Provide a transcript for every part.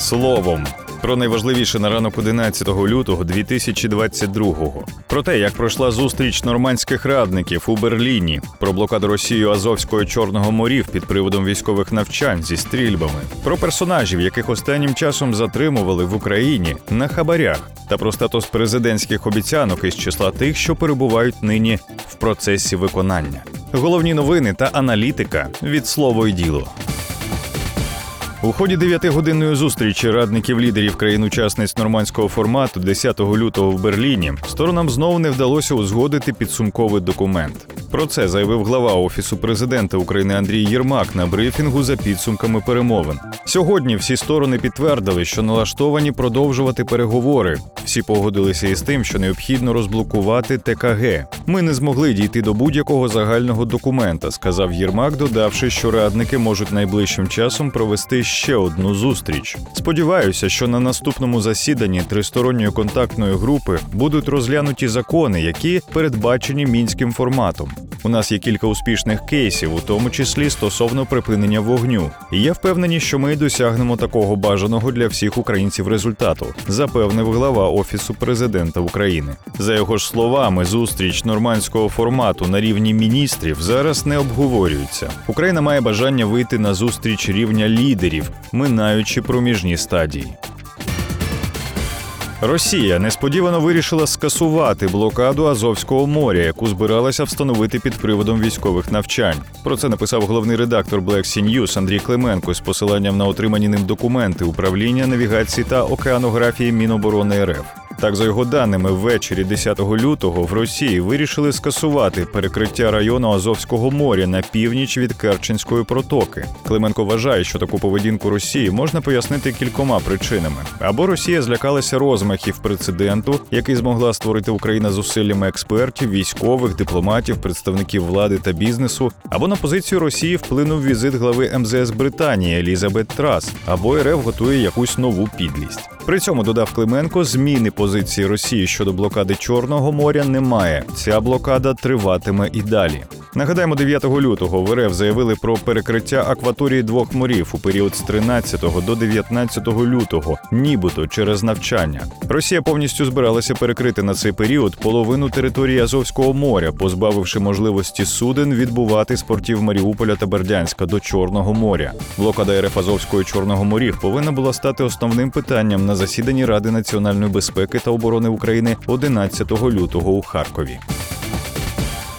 словом. Про найважливіше на ранок 11 лютого 2022-го. Про те, як пройшла зустріч нормандських радників у Берліні, про блокаду Росією Азовського Чорного морів під приводом військових навчань зі стрільбами, про персонажів, яких останнім часом затримували в Україні на хабарях, та про статус президентських обіцянок із числа тих, що перебувають нині в процесі виконання. Головні новини та аналітика від слово й діло. У ході дев'ятигодинної зустрічі радників лідерів країн-учасниць нормандського формату 10 лютого в Берліні сторонам знову не вдалося узгодити підсумковий документ. Про це заявив глава офісу президента України Андрій Єрмак на брифінгу за підсумками перемовин. Сьогодні всі сторони підтвердили, що налаштовані продовжувати переговори. Всі погодилися із тим, що необхідно розблокувати ТКГ. Ми не змогли дійти до будь-якого загального документа, сказав Єрмак, додавши, що радники можуть найближчим часом провести ще одну зустріч. Сподіваюся, що на наступному засіданні тристоронньої контактної групи будуть розглянуті закони, які передбачені мінським форматом. У нас є кілька успішних кейсів, у тому числі стосовно припинення вогню. І я впевнений, що ми досягнемо такого бажаного для всіх українців результату, запевнив глава офісу президента України. За його ж словами, зустріч нормандського формату на рівні міністрів зараз не обговорюється. Україна має бажання вийти на зустріч рівня лідерів, минаючи проміжні стадії. Росія несподівано вирішила скасувати блокаду Азовського моря, яку збиралася встановити під приводом військових навчань. Про це написав головний редактор Black Sea News Андрій Клименко з посиланням на отримані ним документи управління навігації та океанографії Міноборони РФ. Так, за його даними, ввечері 10 лютого в Росії вирішили скасувати перекриття району Азовського моря на північ від Керченської протоки. Клименко вважає, що таку поведінку Росії можна пояснити кількома причинами: або Росія злякалася розмахів прецеденту, який змогла створити Україна зусиллями експертів, військових, дипломатів, представників влади та бізнесу, або на позицію Росії вплинув візит глави МЗС Британії Елізабет Трас, або РФ готує якусь нову підлість. При цьому додав Клименко, зміни позиції Росії щодо блокади Чорного моря немає. Ця блокада триватиме і далі. Нагадаємо, 9 лютого в РФ заявили про перекриття акваторії двох морів у період з 13 до 19 лютого, нібито через навчання. Росія повністю збиралася перекрити на цей період половину території Азовського моря, позбавивши можливості суден відбувати з портів Маріуполя та Бердянська до Чорного моря. Блокада РФ Азовського і Чорного морів повинна була стати основним питанням на засіданні Ради національної безпеки та оборони України 11 лютого у Харкові.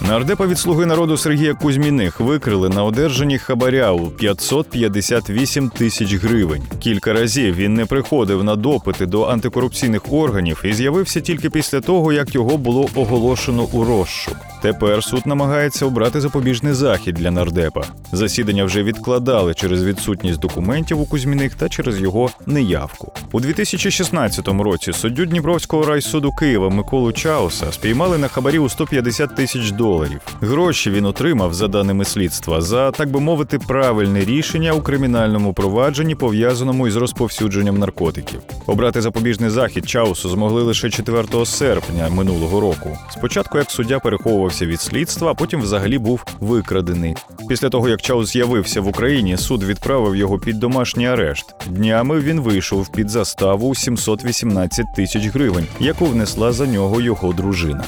Нардепа від слуги народу Сергія Кузьміних викрили на одержанні хабаря у 558 тисяч гривень. Кілька разів він не приходив на допити до антикорупційних органів і з'явився тільки після того, як його було оголошено у розшук. Тепер суд намагається обрати запобіжний захід для нардепа. Засідання вже відкладали через відсутність документів у Кузьміних та через його неявку. У 2016 році суддю Дніпровського райсуду Києва Миколу Чауса спіймали на хабарі у 150 тисяч доларів. Гроші він отримав, за даними слідства, за так би мовити, правильне рішення у кримінальному провадженні, пов'язаному із розповсюдженням наркотиків. Обрати запобіжний захід Чаусу змогли лише 4 серпня минулого року. Спочатку як суддя переховував відмовився від слідства, а потім взагалі був викрадений. Після того, як Чаус з'явився в Україні, суд відправив його під домашній арешт. Днями він вийшов під заставу у 718 тисяч гривень, яку внесла за нього його дружина.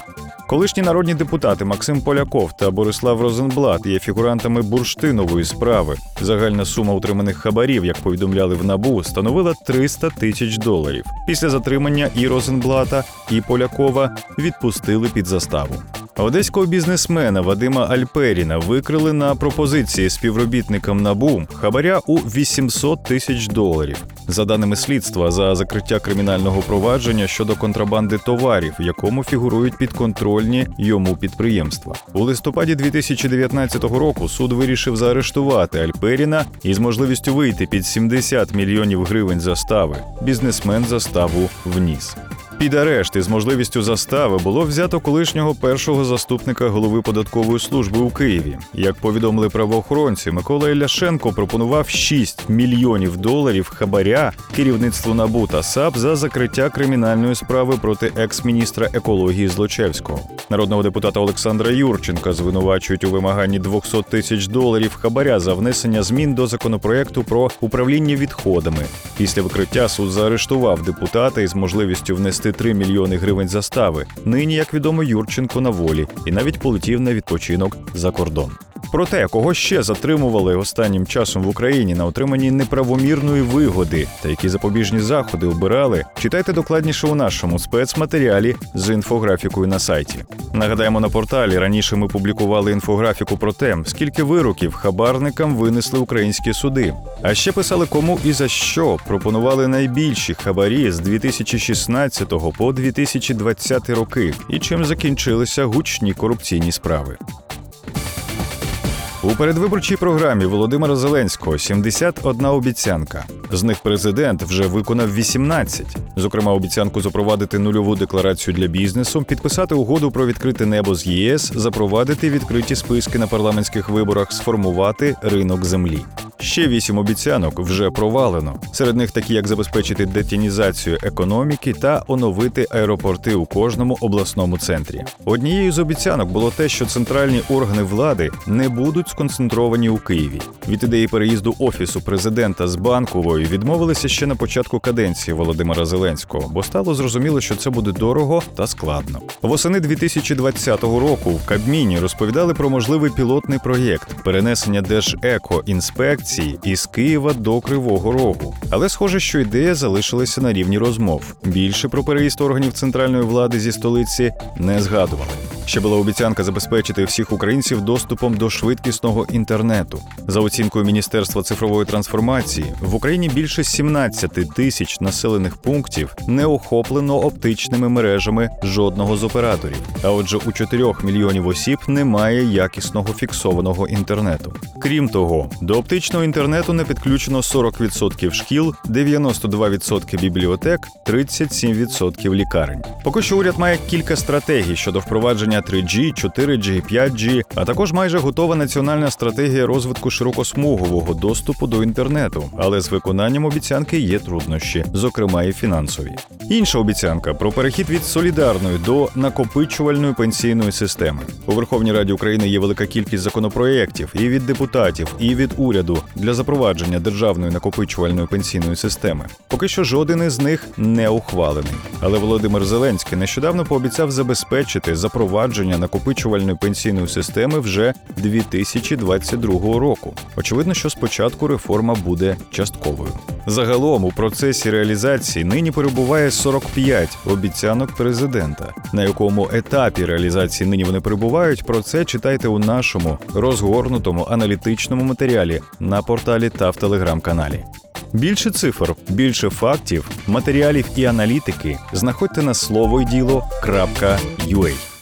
Колишні народні депутати Максим Поляков та Борислав Розенблат є фігурантами бурштинової справи. Загальна сума утриманих хабарів, як повідомляли в набу, становила 300 тисяч доларів. Після затримання і Розенблата, і Полякова відпустили під заставу. Одеського бізнесмена Вадима Альперіна викрили на пропозиції співробітникам набу хабаря у 800 тисяч доларів. За даними слідства, за закриття кримінального провадження щодо контрабанди товарів, в якому фігурують підконтрольні йому підприємства. У листопаді 2019 року суд вирішив заарештувати Альперіна із можливістю вийти під 70 мільйонів гривень застави. Бізнесмен заставу вніс. Під арешт із можливістю застави було взято колишнього першого заступника голови податкової служби у Києві. Як повідомили правоохоронці, Микола Ілляшенко пропонував 6 мільйонів доларів хабаря керівництву НАБУ та САП за закриття кримінальної справи проти екс-міністра екології Злочевського. Народного депутата Олександра Юрченка звинувачують у вимаганні 200 тисяч доларів хабаря за внесення змін до законопроекту про управління відходами. Після викриття суд заарештував депутата із можливістю внести 3 мільйони гривень застави. Нині, як відомо, Юрченко на волі і навіть полетів на відпочинок за кордон. Про те, кого ще затримували останнім часом в Україні на отриманні неправомірної вигоди та які запобіжні заходи обирали, читайте докладніше у нашому спецматеріалі з інфографікою на сайті. Нагадаємо, на порталі раніше ми публікували інфографіку про те, скільки вироків хабарникам винесли українські суди. А ще писали, кому і за що пропонували найбільші хабарі з 2016 по 2020 роки, і чим закінчилися гучні корупційні справи. У передвиборчій програмі Володимира Зеленського 71 обіцянка. З них президент вже виконав 18. Зокрема, обіцянку запровадити нульову декларацію для бізнесу, підписати угоду про відкрите небо з ЄС, запровадити відкриті списки на парламентських виборах, сформувати ринок землі. Ще вісім обіцянок вже провалено. Серед них такі, як забезпечити детінізацію економіки та оновити аеропорти у кожному обласному центрі. Однією з обіцянок було те, що центральні органи влади не будуть сконцентровані у Києві. Від ідеї переїзду офісу президента з банкової відмовилися ще на початку каденції Володимира Зеленського, бо стало зрозуміло, що це буде дорого та складно. Восени 2020 року в Кабміні розповідали про можливий пілотний проєкт перенесення Держекоінспекції із Києва до Кривого Рогу. Але схоже, що ідея залишилася на рівні розмов. Більше про переїзд органів центральної влади зі столиці не згадували. Ще була обіцянка забезпечити всіх українців доступом до швидкісного інтернету. За оцінкою Міністерства цифрової трансформації в Україні більше 17 тисяч населених пунктів не охоплено оптичними мережами жодного з операторів. А отже, у 4 мільйонів осіб немає якісного фіксованого інтернету. Крім того, до оптичного інтернету не підключено 40% шкіл, 92% бібліотек, 37% лікарень. Поки що уряд має кілька стратегій щодо впровадження 3G, 4G, 5G, а також майже готова національна стратегія розвитку широкосмугового доступу до інтернету. Але з виконанням обіцянки є труднощі, зокрема і фінансові. Інша обіцянка про перехід від солідарної до накопичувальної пенсійної системи. У Верховній Раді України є велика кількість законопроєктів і від депутатів, і від уряду для запровадження державної накопичувальної пенсійної системи. Поки що жоден із них не ухвалений. Але Володимир Зеленський нещодавно пообіцяв забезпечити запровадження накопичувальної пенсійної системи вже 2022 року. Очевидно, що спочатку реформа буде частковою. Загалом у процесі реалізації нині перебуває 45 обіцянок президента. На якому етапі реалізації нині вони перебувають, про це читайте у нашому розгорнутому аналітичному матеріалі на порталі та в телеграм-каналі. Більше цифр, більше фактів, матеріалів і аналітики знаходьте на слово й.